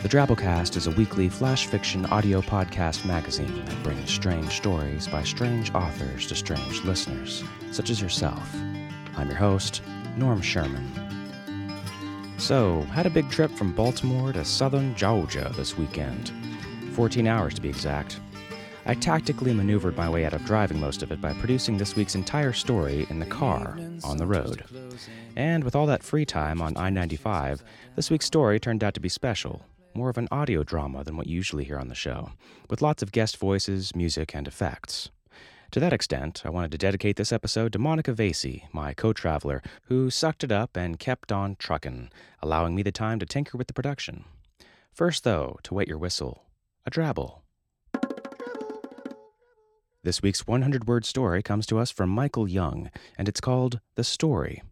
The Drabblecast is a weekly flash fiction audio podcast magazine that brings strange stories by strange authors to strange listeners, such as yourself. I'm your host, Norm Sherman. So, had a big trip from Baltimore to southern Georgia this weekend. 14 hours to be exact. I tactically maneuvered my way out of driving most of it by producing this week's entire story in the car, on the road. And with all that free time on I 95, this week's story turned out to be special, more of an audio drama than what you usually hear on the show, with lots of guest voices, music, and effects. To that extent, I wanted to dedicate this episode to Monica Vasey, my co traveler, who sucked it up and kept on truckin', allowing me the time to tinker with the production. First, though, to wet your whistle, a drabble. This week's 100 word story comes to us from Michael Young, and it's called The Story.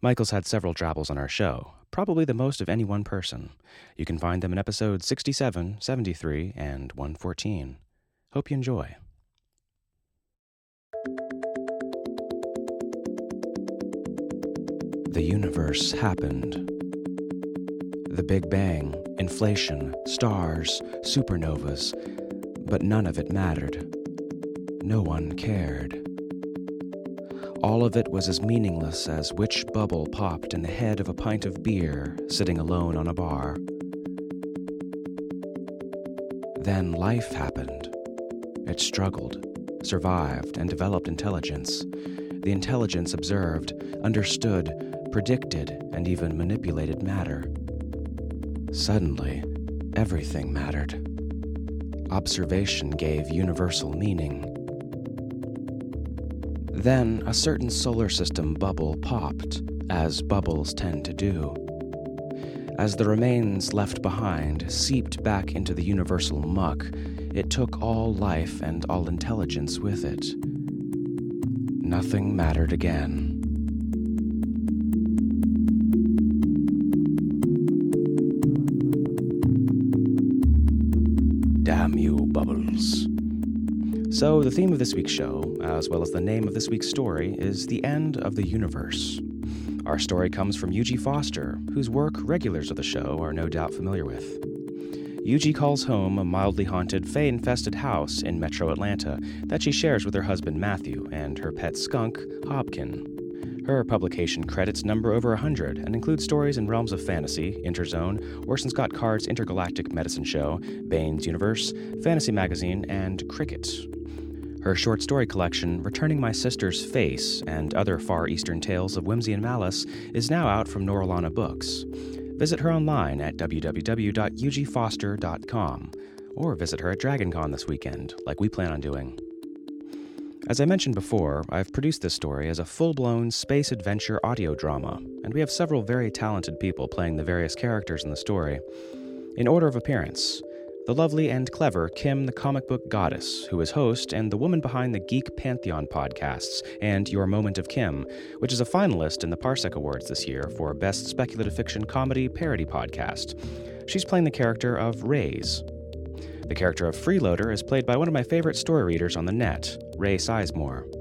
Michael's had several drabbles on our show, probably the most of any one person. You can find them in episodes 67, 73, and 114. Hope you enjoy. The universe happened. The Big Bang, inflation, stars, supernovas, but none of it mattered. No one cared. All of it was as meaningless as which bubble popped in the head of a pint of beer sitting alone on a bar. Then life happened. It struggled, survived, and developed intelligence. The intelligence observed, understood, predicted, and even manipulated matter. Suddenly, everything mattered. Observation gave universal meaning. Then a certain solar system bubble popped, as bubbles tend to do. As the remains left behind seeped back into the universal muck, it took all life and all intelligence with it. Nothing mattered again. Damn you, Bubbles. So, the theme of this week's show, as well as the name of this week's story, is The End of the Universe. Our story comes from Eugie Foster, whose work regulars of the show are no doubt familiar with. Eugie calls home a mildly haunted, fae infested house in metro Atlanta that she shares with her husband Matthew and her pet skunk, Hobkin. Her publication credits number over 100 and includes stories in realms of fantasy, Interzone, Orson Scott Card's Intergalactic Medicine Show, Baen's Universe, Fantasy Magazine, and Cricket. Her short story collection, Returning My Sister's Face and Other Far Eastern Tales of Whimsy and Malice, is now out from Norilana Books. Visit her online at www.eugiefoster.com or visit her at DragonCon this weekend, like we plan on doing. As I mentioned before, I've produced this story as a full blown space adventure audio drama, and we have several very talented people playing the various characters in the story. In order of appearance, the lovely and clever Kim the Comic Book Goddess, who is host and the woman behind the Geek Pantheon podcasts and Your Moment of Kim, which is a finalist in the Parsec Awards this year for Best Speculative Fiction Comedy Parody Podcast. She's playing the character of Rays. The character of Freeloader is played by one of my favorite story readers on the net, Ray Sizemore.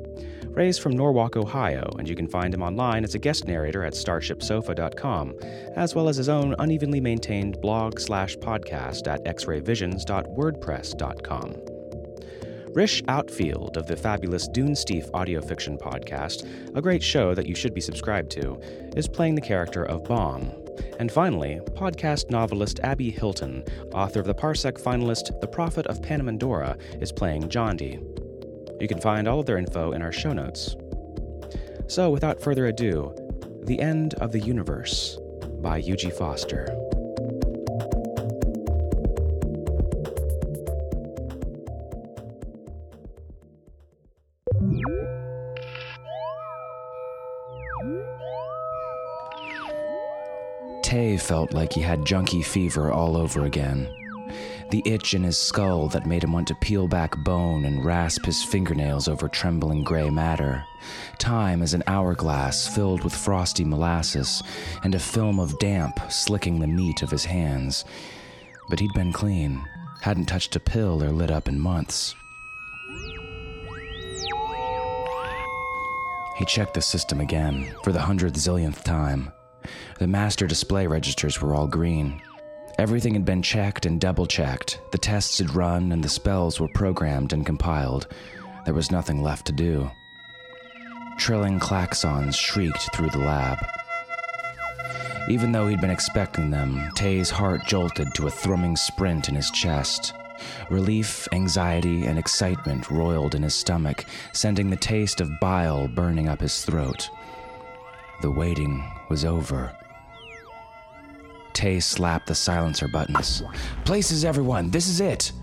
Ray's from Norwalk, Ohio, and you can find him online as a guest narrator at starshipsofa.com, as well as his own unevenly maintained blog slash podcast at xrayvisions.wordpress.com. Rish Outfield of the fabulous Dune Dunesteef audio fiction podcast, a great show that you should be subscribed to, is playing the character of Bomb. And finally, podcast novelist Abby Hilton, author of the Parsec finalist The Prophet of Panamindorah, is playing Jondi. You can find all of their info in our show notes. So, without further ado, The End of the Universe by Eugie Foster. Tay felt like he had junkie fever all over again. The itch in his skull that made him want to peel back bone and rasp his fingernails over trembling gray matter. Time as an hourglass filled with frosty molasses and a film of damp slicking the meat of his hands. But he'd been clean, hadn't touched a pill or lit up in months. He checked the system again for the hundred zillionth time. The master display registers were all green. Everything had been checked and double checked. The tests had run and the spells were programmed and compiled. There was nothing left to do. Trilling klaxons shrieked through the lab. Even though he'd been expecting them, Tay's heart jolted to a thrumming sprint in his chest. Relief, anxiety, and excitement roiled in his stomach, sending the taste of bile burning up his throat. The waiting was over. Tay slapped the silencer buttons. Places, everyone, this is it!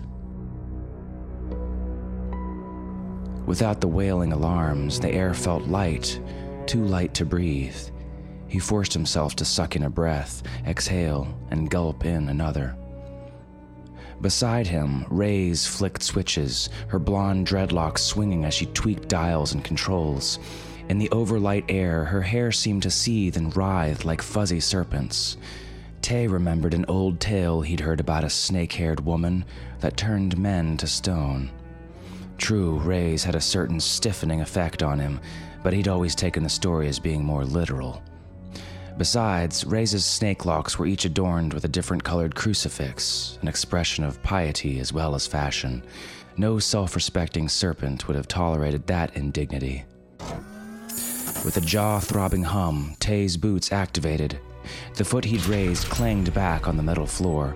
Without the wailing alarms, the air felt light, too light to breathe. He forced himself to suck in a breath, exhale, and gulp in another. Beside him, Rays flicked switches, her blonde dreadlocks swinging as she tweaked dials and controls. In the overlight air, her hair seemed to seethe and writhe like fuzzy serpents. Tay remembered an old tale he'd heard about a snake haired woman that turned men to stone. True, Rays had a certain stiffening effect on him, but he'd always taken the story as being more literal. Besides, Rays' snake locks were each adorned with a different colored crucifix, an expression of piety as well as fashion. No self respecting serpent would have tolerated that indignity. With a jaw throbbing hum, Tay's boots activated. The foot he'd raised clanged back on the metal floor.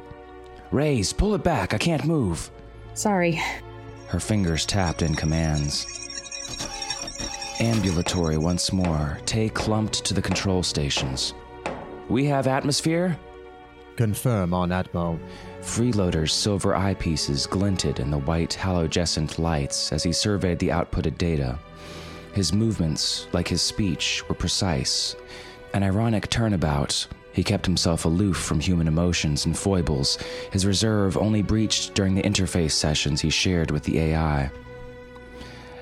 Rays, pull it back, I can't move. Sorry. Her fingers tapped in commands. Ambulatory once more, Tay clumped to the control stations. We have atmosphere? Confirm on Atmo. Freeloader's silver eyepieces glinted in the white halogescent lights as he surveyed the outputted data. His movements, like his speech, were precise. An ironic turnabout, he kept himself aloof from human emotions and foibles, his reserve only breached during the interface sessions he shared with the AI.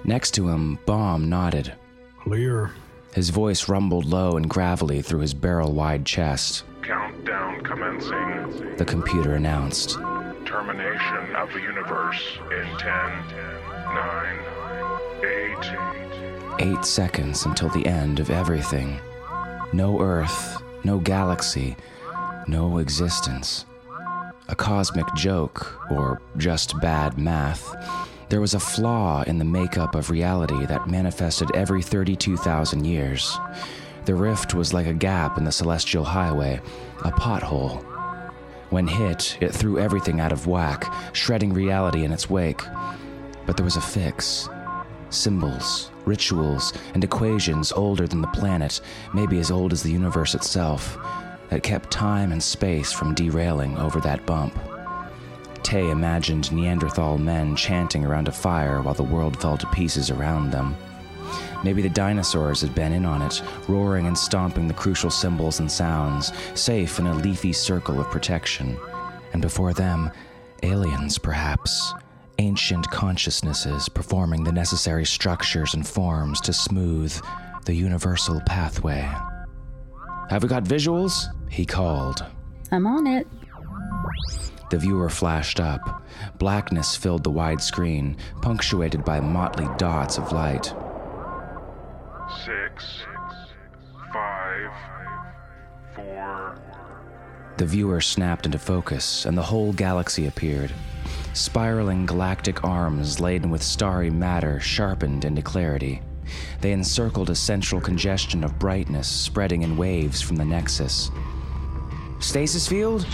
Next to him, Baum nodded. Clear. His voice rumbled low and gravelly through his barrel wide chest. Countdown commencing. The computer announced. Termination of the universe in 10, 9, 8. Eight seconds until the end of everything. No Earth, no galaxy, no existence. A cosmic joke, or just bad math. There was a flaw in the makeup of reality that manifested every 32,000 years. The rift was like a gap in the celestial highway, a pothole. When hit, it threw everything out of whack, shredding reality in its wake. But there was a fix. Symbols, rituals, and equations older than the planet, maybe as old as the universe itself, that kept time and space from derailing over that bump. Tay imagined Neanderthal men chanting around a fire while the world fell to pieces around them. Maybe the dinosaurs had been in on it, roaring and stomping the crucial symbols and sounds, safe in a leafy circle of protection. And before them, aliens, perhaps. Ancient consciousnesses performing the necessary structures and forms to smooth the universal pathway. Have we got visuals? He called. I'm on it. The viewer flashed up. Blackness filled the wide screen, punctuated by motley dots of light. Six, five, four. The viewer snapped into focus, and the whole galaxy appeared. Spiraling galactic arms laden with starry matter sharpened into clarity. They encircled a central congestion of brightness spreading in waves from the nexus. Stasis field?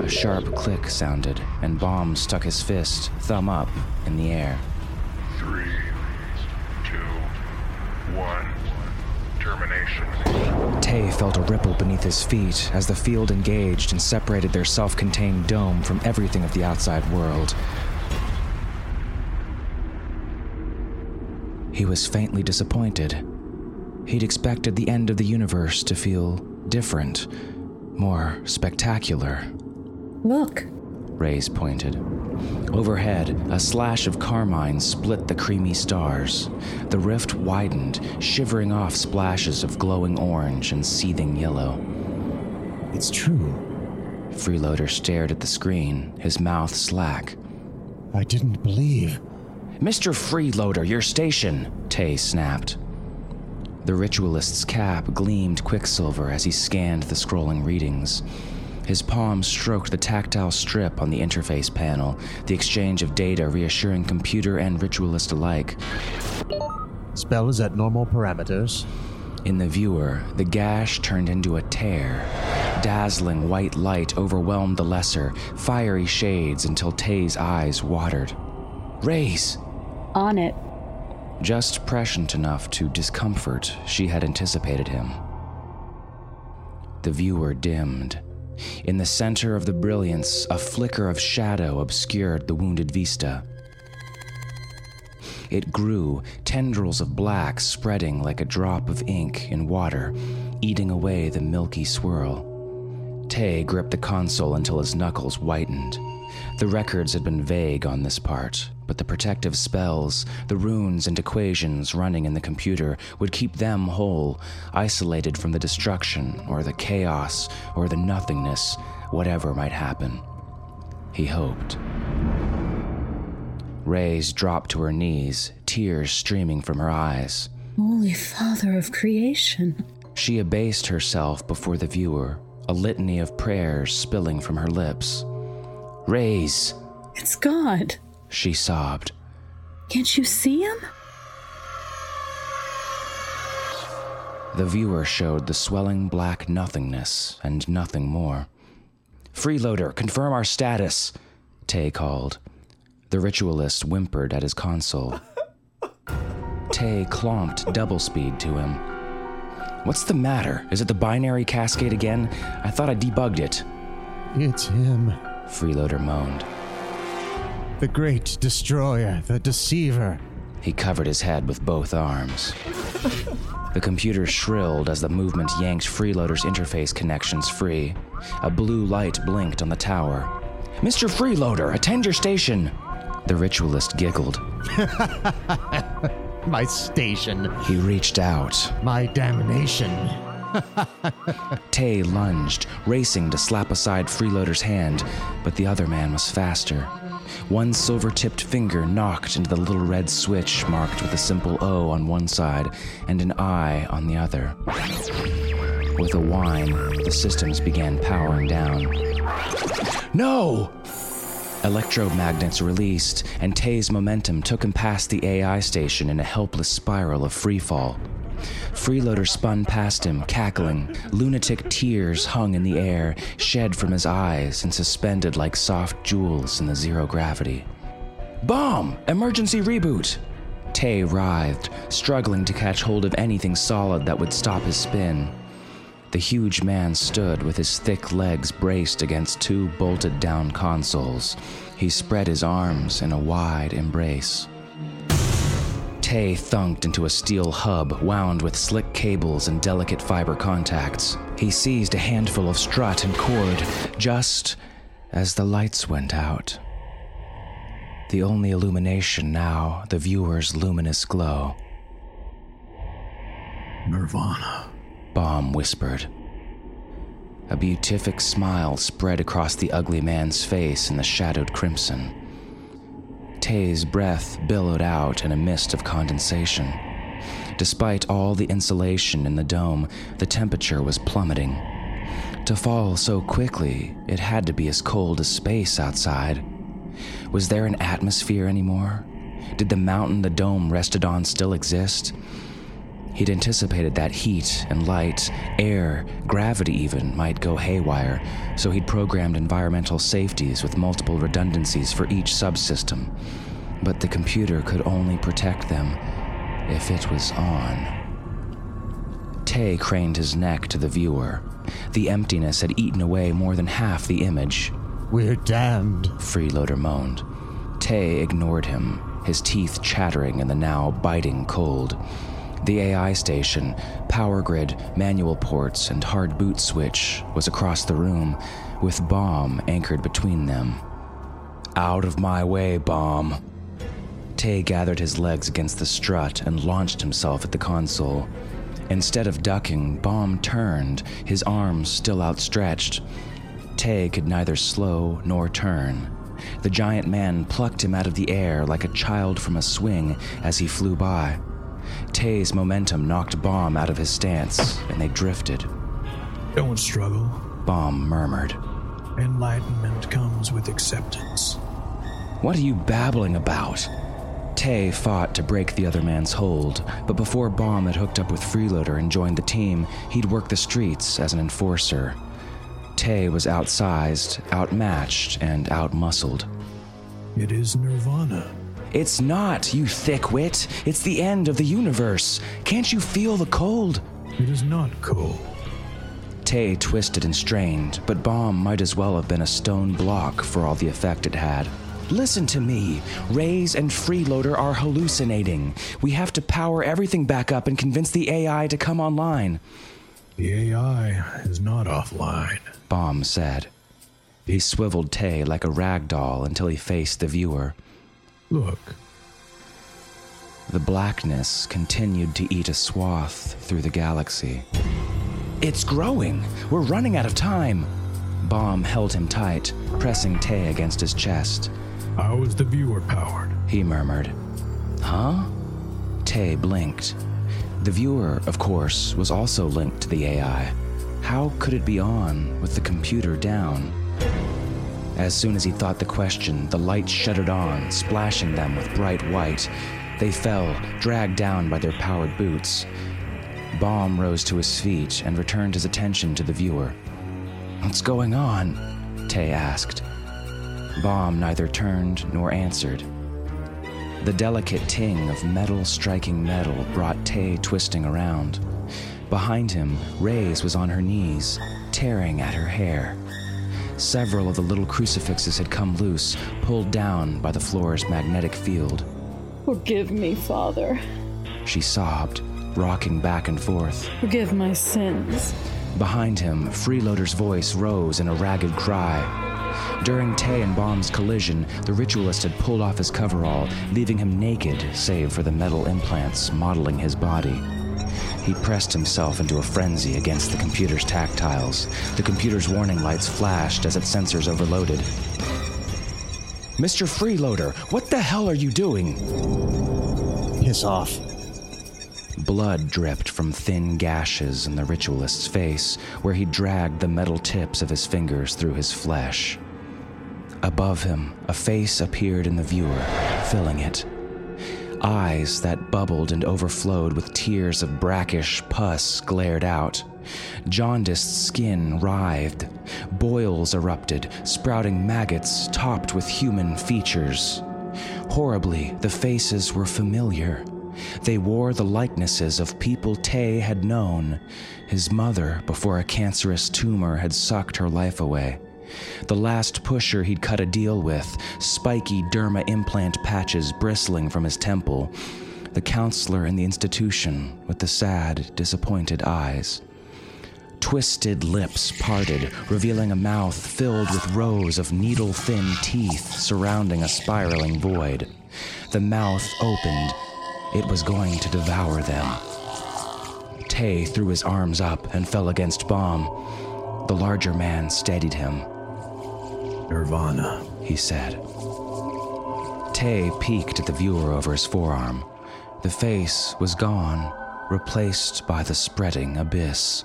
A sharp click sounded, and Baum stuck his fist, thumb up, in the air. Three, two, one. Determination. Tay felt a ripple beneath his feet as the field engaged and separated their self contained dome from everything of the outside world. He was faintly disappointed. He'd expected the end of the universe to feel different, more spectacular. Look, Rays pointed. Overhead, a slash of carmine split the creamy stars. The rift widened, shivering off splashes of glowing orange and seething yellow. It's true. Freeloader stared at the screen, his mouth slack. I didn't believe. Mr. Freeloader, your station, Tay snapped. The ritualist's cap gleamed quicksilver as he scanned the scrolling readings. His palm stroked the tactile strip on the interface panel, the exchange of data reassuring computer and ritualist alike. Spell is at normal parameters. In the viewer, the gash turned into a tear. Dazzling white light overwhelmed the lesser, fiery shades until Tay's eyes watered. Raise! on it. Just prescient enough to discomfort, she had anticipated him. The viewer dimmed. In the center of the brilliance, a flicker of shadow obscured the wounded vista. It grew, tendrils of black spreading like a drop of ink in water, eating away the milky swirl. Tay gripped the console until his knuckles whitened. The records had been vague on this part, but the protective spells, the runes and equations running in the computer would keep them whole, isolated from the destruction or the chaos or the nothingness, whatever might happen. He hoped. Rays dropped to her knees, tears streaming from her eyes. Holy Father of creation. She abased herself before the viewer, a litany of prayers spilling from her lips. Rays, It's God. she sobbed. Can't you see him? The viewer showed the swelling black nothingness and nothing more. Freeloader, confirm our status, Tay called. The ritualist whimpered at his console. Tay clomped double speed to him. What's the matter? Is it the binary cascade again? I thought I debugged it. It's him. Freeloader moaned. The great destroyer, the deceiver. He covered his head with both arms. The computer shrilled as the movement yanked Freeloader's interface connections free. A blue light blinked on the tower. Mr. Freeloader, attend your station! The ritualist giggled. My station. He reached out. My damnation. Tay lunged, racing to slap aside Freeloader's hand, but the other man was faster. One silver tipped finger knocked into the little red switch marked with a simple O on one side and an I on the other. With a whine, the systems began powering down. No! Electromagnets released, and Tay's momentum took him past the AI station in a helpless spiral of freefall. Freeloader spun past him, cackling. Lunatic tears hung in the air, shed from his eyes and suspended like soft jewels in the zero gravity. Bomb! Emergency reboot! Tay writhed, struggling to catch hold of anything solid that would stop his spin. The huge man stood with his thick legs braced against two bolted down consoles. He spread his arms in a wide embrace. Tay thunked into a steel hub wound with slick cables and delicate fiber contacts. He seized a handful of strut and cord just as the lights went out. The only illumination now, the viewer's luminous glow. Nirvana. Baum whispered. A beatific smile spread across the ugly man's face in the shadowed crimson. Tay's breath billowed out in a mist of condensation. Despite all the insulation in the dome, the temperature was plummeting. To fall so quickly, it had to be as cold as space outside. Was there an atmosphere anymore? Did the mountain the dome rested on still exist? He'd anticipated that heat and light, air, gravity even might go haywire, so he'd programmed environmental safeties with multiple redundancies for each subsystem. But the computer could only protect them if it was on. Tay craned his neck to the viewer. The emptiness had eaten away more than half the image. We're damned. Freeloader moaned. Tay ignored him, his teeth chattering in the now biting cold. The AI station, power grid, manual ports, and hard boot switch was across the room, with Bomb anchored between them. Out of my way, Bomb. Tay gathered his legs against the strut and launched himself at the console. Instead of ducking, Bomb turned, his arms still outstretched. Tay could neither slow nor turn. The giant man plucked him out of the air like a child from a swing as he flew by. Tay's momentum knocked Bomb out of his stance, and they drifted. Don't struggle. Bomb murmured. Enlightenment comes with acceptance. What are you babbling about? Tay fought to break the other man's hold, but before Bomb had hooked up with Freeloader and joined the team, he'd worked the streets as an enforcer. Tay was outsized, outmatched, and outmuscled. It is nirvana. It's not, you thickwit. It's the end of the universe. Can't you feel the cold? It is not cold. Tay twisted and strained, but Bomb might as well have been a stone block for all the effect it had. Listen to me. Rays and Freeloader are hallucinating. We have to power everything back up and convince the AI to come online. The AI is not offline. Bomb said. He swiveled Tay like a rag doll until he faced the viewer. Look, The blackness continued to eat a swath through the galaxy. It's growing! We're running out of time! Bomb held him tight, pressing Tay against his chest. how is the viewer powered? He murmured. Huh? Tay blinked. The viewer, of course, was also linked to the AI. How could it be on with the computer down? As soon as he thought the question, the light shuddered on, splashing them with bright white. They fell, dragged down by their powered boots. Baum rose to his feet and returned his attention to the viewer. What's going on? Tay asked. Baum neither turned nor answered. The delicate ting of metal striking metal brought Tay twisting around. Behind him, Rays was on her knees, tearing at her hair. Several of the little crucifixes had come loose, pulled down by the floor's magnetic field. Forgive me, Father. She sobbed, rocking back and forth. Forgive my sins. Behind him, Freeloader's voice rose in a ragged cry. During Tay and Baum's collision, the ritualist had pulled off his coverall, leaving him naked save for the metal implants modeling his body. He pressed himself into a frenzy against the computer's tactiles. The computer's warning lights flashed as its sensors overloaded. Mr. Freeloader, what the hell are you doing? Piss off. Blood dripped from thin gashes in the ritualist's face, where he dragged the metal tips of his fingers through his flesh. Above him, a face appeared in the viewer, filling it. Eyes that bubbled and overflowed with tears of brackish pus glared out. Jaundiced skin writhed. Boils erupted, sprouting maggots topped with human features. Horribly, the faces were familiar. They wore the likenesses of people Tay had known, his mother before a cancerous tumor had sucked her life away. The last pusher he'd cut a deal with, spiky derma implant patches bristling from his temple. The counselor in the institution with the sad, disappointed eyes. Twisted lips parted, revealing a mouth filled with rows of needle thin teeth surrounding a spiraling void. The mouth opened. It was going to devour them. Tay threw his arms up and fell against Baum. The larger man steadied him. Nirvana. he said. Tay peeked at the viewer over his forearm. The face was gone, replaced by the spreading abyss.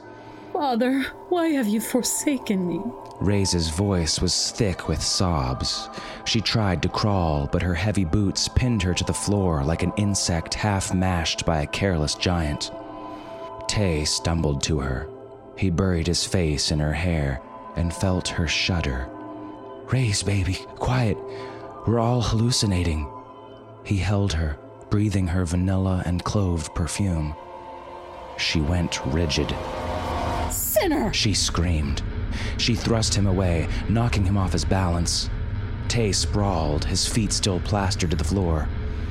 Father, why have you forsaken me? Ray's voice was thick with sobs. She tried to crawl, but her heavy boots pinned her to the floor like an insect half mashed by a careless giant. Tay stumbled to her. He buried his face in her hair and felt her shudder. Raise, baby, quiet. We're all hallucinating. He held her, breathing her vanilla and clove perfume. She went rigid. Sinner! She screamed. She thrust him away, knocking him off his balance. Tay sprawled, his feet still plastered to the floor.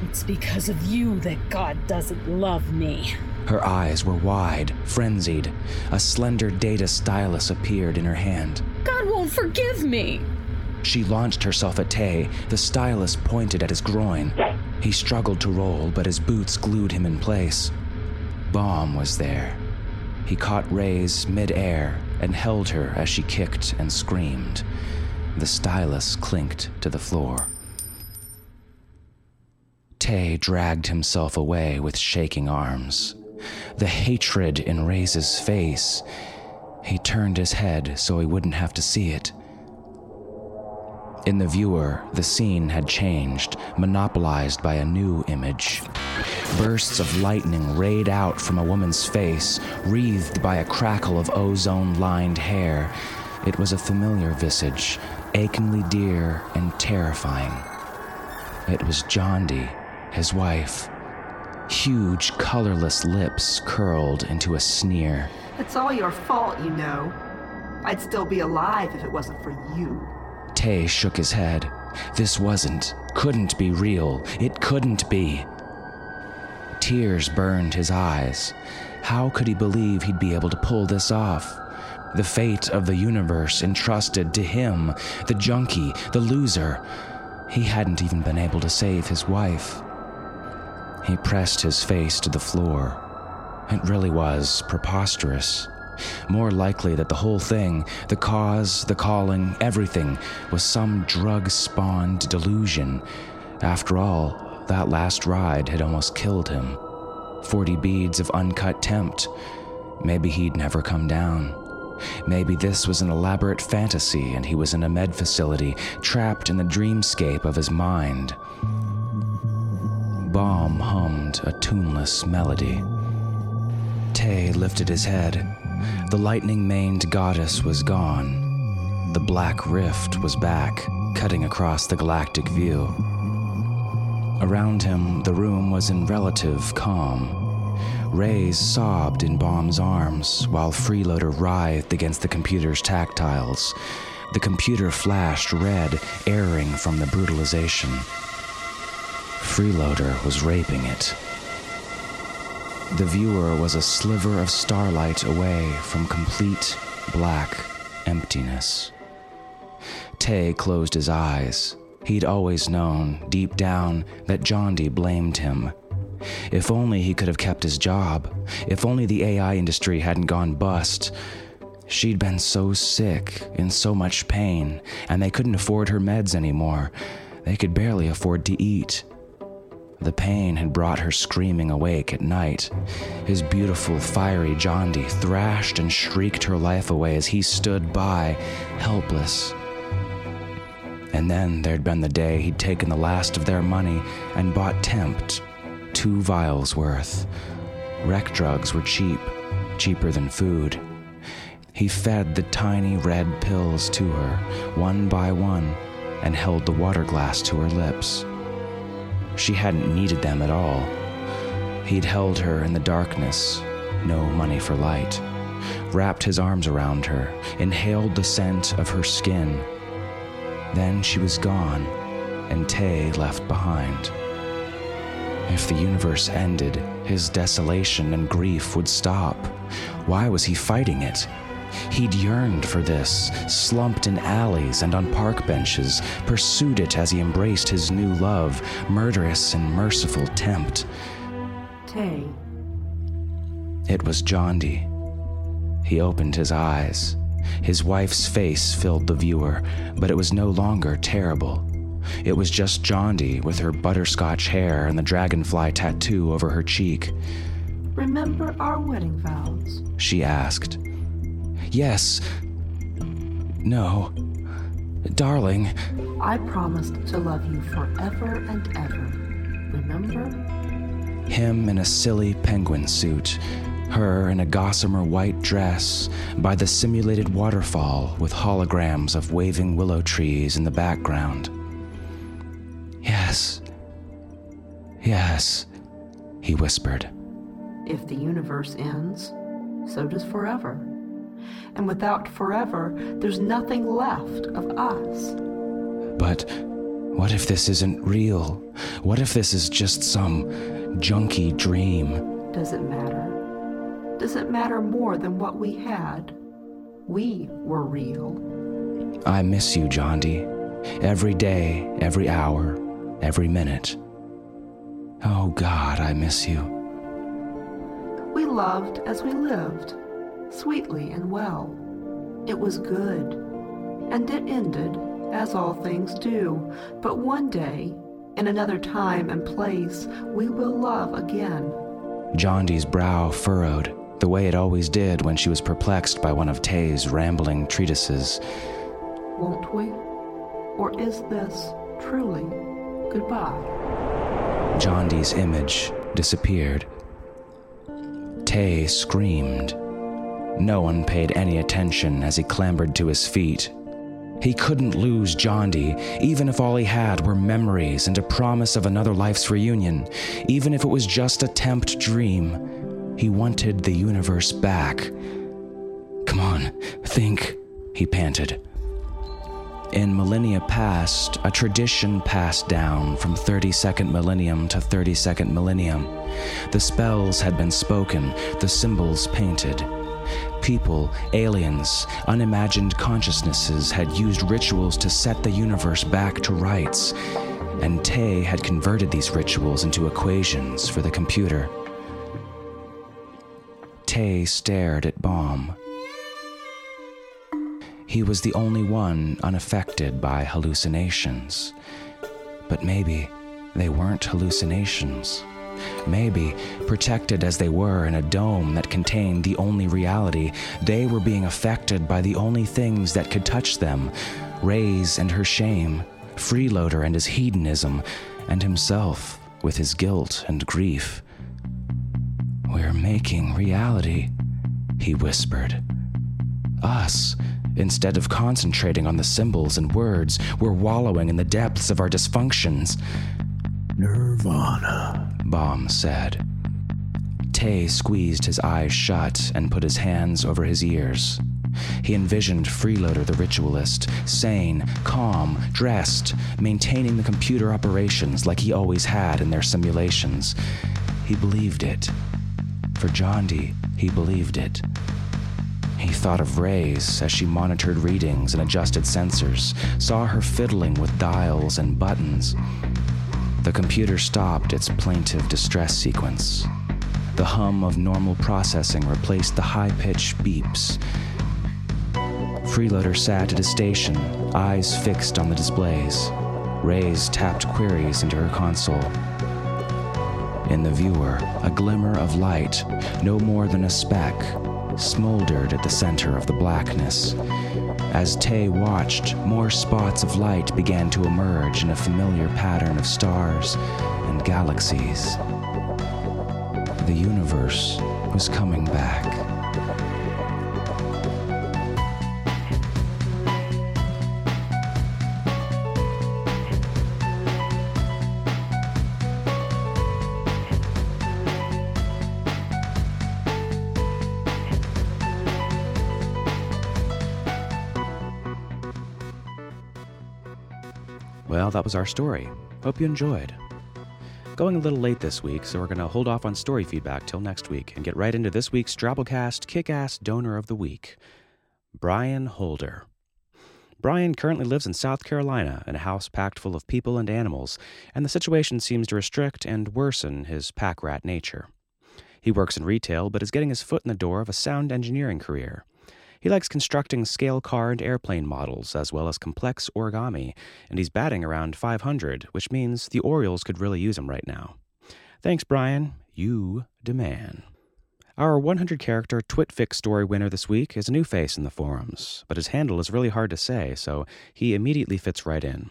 It's because of you that God doesn't love me. Her eyes were wide, frenzied. A slender data stylus appeared in her hand. God won't forgive me. She launched herself at Tay, the stylus pointed at his groin. He struggled to roll, but his boots glued him in place. Baum was there. He caught Ray's midair and held her as she kicked and screamed. The stylus clinked to the floor. Tay dragged himself away with shaking arms. The hatred in Ray's face. He turned his head so he wouldn't have to see it. In the viewer, the scene had changed, monopolized by a new image. Bursts of lightning rayed out from a woman's face, wreathed by a crackle of ozone lined hair. It was a familiar visage, achingly dear and terrifying. It was Jondi, his wife. Huge, colorless lips curled into a sneer. It's all your fault, you know. I'd still be alive if it wasn't for you. Tay shook his head. This wasn't, couldn't be real. It couldn't be. Tears burned his eyes. How could he believe he'd be able to pull this off? The fate of the universe entrusted to him, the junkie, the loser. He hadn't even been able to save his wife. He pressed his face to the floor. It really was preposterous. More likely that the whole thing, the cause, the calling, everything, was some drug spawned delusion. After all, that last ride had almost killed him. Forty beads of uncut tempt. Maybe he'd never come down. Maybe this was an elaborate fantasy and he was in a med facility, trapped in the dreamscape of his mind. Baum hummed a tuneless melody. Tay lifted his head. The lightning maned goddess was gone. The black rift was back, cutting across the galactic view. Around him, the room was in relative calm. Rays sobbed in Baum's arms while Freeloader writhed against the computer's tactiles. The computer flashed red, erring from the brutalization. Freeloader was raping it. The viewer was a sliver of starlight away from complete black emptiness. Tay closed his eyes. He'd always known, deep down, that Jondi blamed him. If only he could have kept his job. If only the AI industry hadn't gone bust. She'd been so sick, in so much pain, and they couldn't afford her meds anymore. They could barely afford to eat. The pain had brought her screaming awake at night. His beautiful, fiery Jondi thrashed and shrieked her life away as he stood by, helpless. And then there'd been the day he'd taken the last of their money and bought Tempt, two vials worth. Rec drugs were cheap, cheaper than food. He fed the tiny red pills to her, one by one, and held the water glass to her lips. She hadn't needed them at all. He'd held her in the darkness, no money for light, wrapped his arms around her, inhaled the scent of her skin. Then she was gone, and Tay left behind. If the universe ended, his desolation and grief would stop. Why was he fighting it? He'd yearned for this, slumped in alleys and on park benches, pursued it as he embraced his new love, murderous and merciful tempt. Tay, It was Jondi. He opened his eyes. His wife's face filled the viewer, but it was no longer terrible. It was just Jondi with her butterscotch hair and the dragonfly tattoo over her cheek. remember our wedding vows? She asked. Yes. No. Darling, I promised to love you forever and ever. Remember? him in a silly penguin suit, her in a gossamer white dress, by the simulated waterfall with holograms of waving willow trees in the background. Yes. Yes, he whispered. If the universe ends, so does forever. And without forever, there's nothing left of us. But what if this isn't real? What if this is just some junky dream? Does it matter? Does it matter more than what we had? We were real. I miss you, Jondi. Every day, every hour, every minute. Oh God, I miss you. We loved as we lived, sweetly and well. It was good. And it ended, as all things do. But one day, in another time and place, we will love again. Jondi's brow furrowed, the way it always did when she was perplexed by one of Tay's rambling treatises. Won't we? Or is this truly goodbye? Jondi's image disappeared. Tay screamed. No one paid any attention as he clambered to his feet. He couldn't lose Jondi, even if all he had were memories and a promise of another life's reunion, even if it was just a tempt dream. He wanted the universe back. Come on, think, he panted. In millennia past, a tradition passed down from 32nd millennium to 32nd millennium. The spells had been spoken, the symbols painted. People, aliens, unimagined consciousnesses had used rituals to set the universe back to rights, and Tay had converted these rituals into equations for the computer. Tay stared at Baum. He was the only one unaffected by hallucinations. But maybe they weren't hallucinations. Maybe, protected as they were in a dome that contained the only reality, they were being affected by the only things that could touch them Ray's and her shame, Freeloader and his hedonism, and himself with his guilt and grief. We're making reality, he whispered. Us Instead of concentrating on the symbols and words, we're wallowing in the depths of our dysfunctions. Nirvana, Baum said. Tay squeezed his eyes shut and put his hands over his ears. He envisioned Freeloader the ritualist, sane, calm, dressed, maintaining the computer operations like he always had in their simulations. He believed it. For Jondi, he believed it. He thought of Ray's as she monitored readings and adjusted sensors, saw her fiddling with dials and buttons. The computer stopped its plaintive distress sequence. The hum of normal processing replaced the high pitched beeps. Freeloader sat at his station, eyes fixed on the displays. Ray's tapped queries into her console. In the viewer, a glimmer of light, no more than a speck, smoldered at the center of the blackness. As Tay watched, more spots of light began to emerge in a familiar pattern of stars and galaxies. The universe was coming back. That was our story. Hope you enjoyed. Going a little late this week, so we're going to hold off on story feedback till next week and get right into this week's Drabblecast Kick Ass Donor of the Week Brian Holder. Brian currently lives in South Carolina in a house packed full of people and animals, and the situation seems to restrict and worsen his pack rat nature. He works in retail, but is getting his foot in the door of a sound engineering career. He likes constructing scale car and airplane models, as well as complex origami, and he's batting around 500, which means the Orioles could really use him right now. Thanks, Brian. You demand. Our 100 character TwitFix story winner this week is a new face in the forums, but his handle is really hard to say, so he immediately fits right in.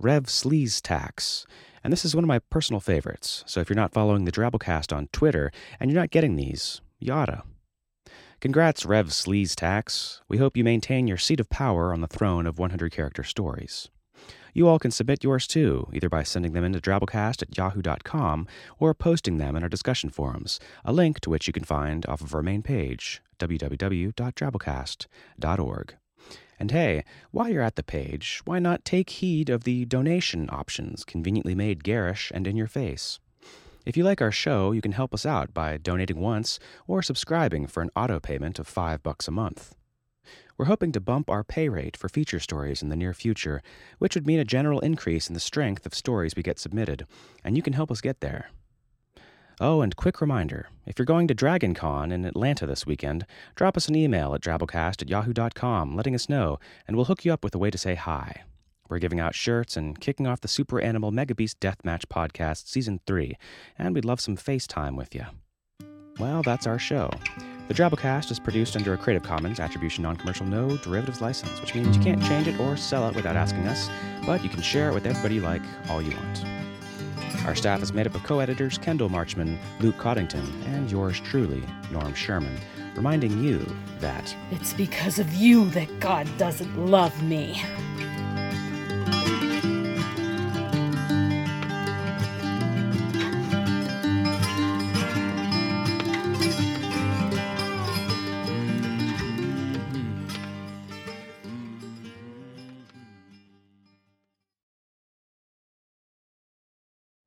Rev Sleaze Tax. And this is one of my personal favorites, so if you're not following the Drabblecast on Twitter and you're not getting these, oughta. Congrats, Rev Sleaze Tax. We hope you maintain your seat of power on the throne of 100 character stories. You all can submit yours too, either by sending them into drabblecast at yahoo.com or posting them in our discussion forums, a link to which you can find off of our main page, www.drabblecast.org. And hey, while you're at the page, why not take heed of the donation options conveniently made garish and in your face? If you like our show, you can help us out by donating once or subscribing for an auto payment of 5 bucks a month. We're hoping to bump our pay rate for feature stories in the near future, which would mean a general increase in the strength of stories we get submitted, and you can help us get there. Oh, and quick reminder if you're going to Dragon Con in Atlanta this weekend, drop us an email at drabblecast at yahoo.com letting us know, and we'll hook you up with a way to say hi. We're giving out shirts and kicking off the Super Animal Mega Beast Deathmatch Podcast Season 3, and we'd love some FaceTime with you. Well, that's our show. The Drabblecast is produced under a Creative Commons Attribution Non-Commercial No Derivatives license, which means you can't change it or sell it without asking us, but you can share it with everybody you like all you want. Our staff is made up of co-editors Kendall Marchman, Luke Coddington, and yours truly, Norm Sherman, reminding you that It's because of you that God doesn't love me.